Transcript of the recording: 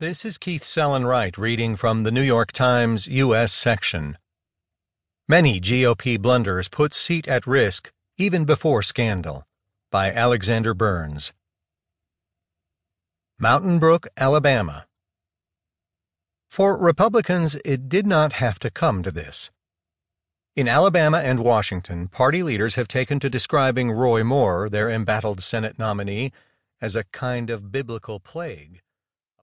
This is Keith Sellon-Wright reading from the New York Times U.S. section. Many GOP blunders put seat at risk even before scandal by Alexander Burns. Mountain Brook, Alabama. For Republicans, it did not have to come to this. In Alabama and Washington, party leaders have taken to describing Roy Moore, their embattled Senate nominee, as a kind of biblical plague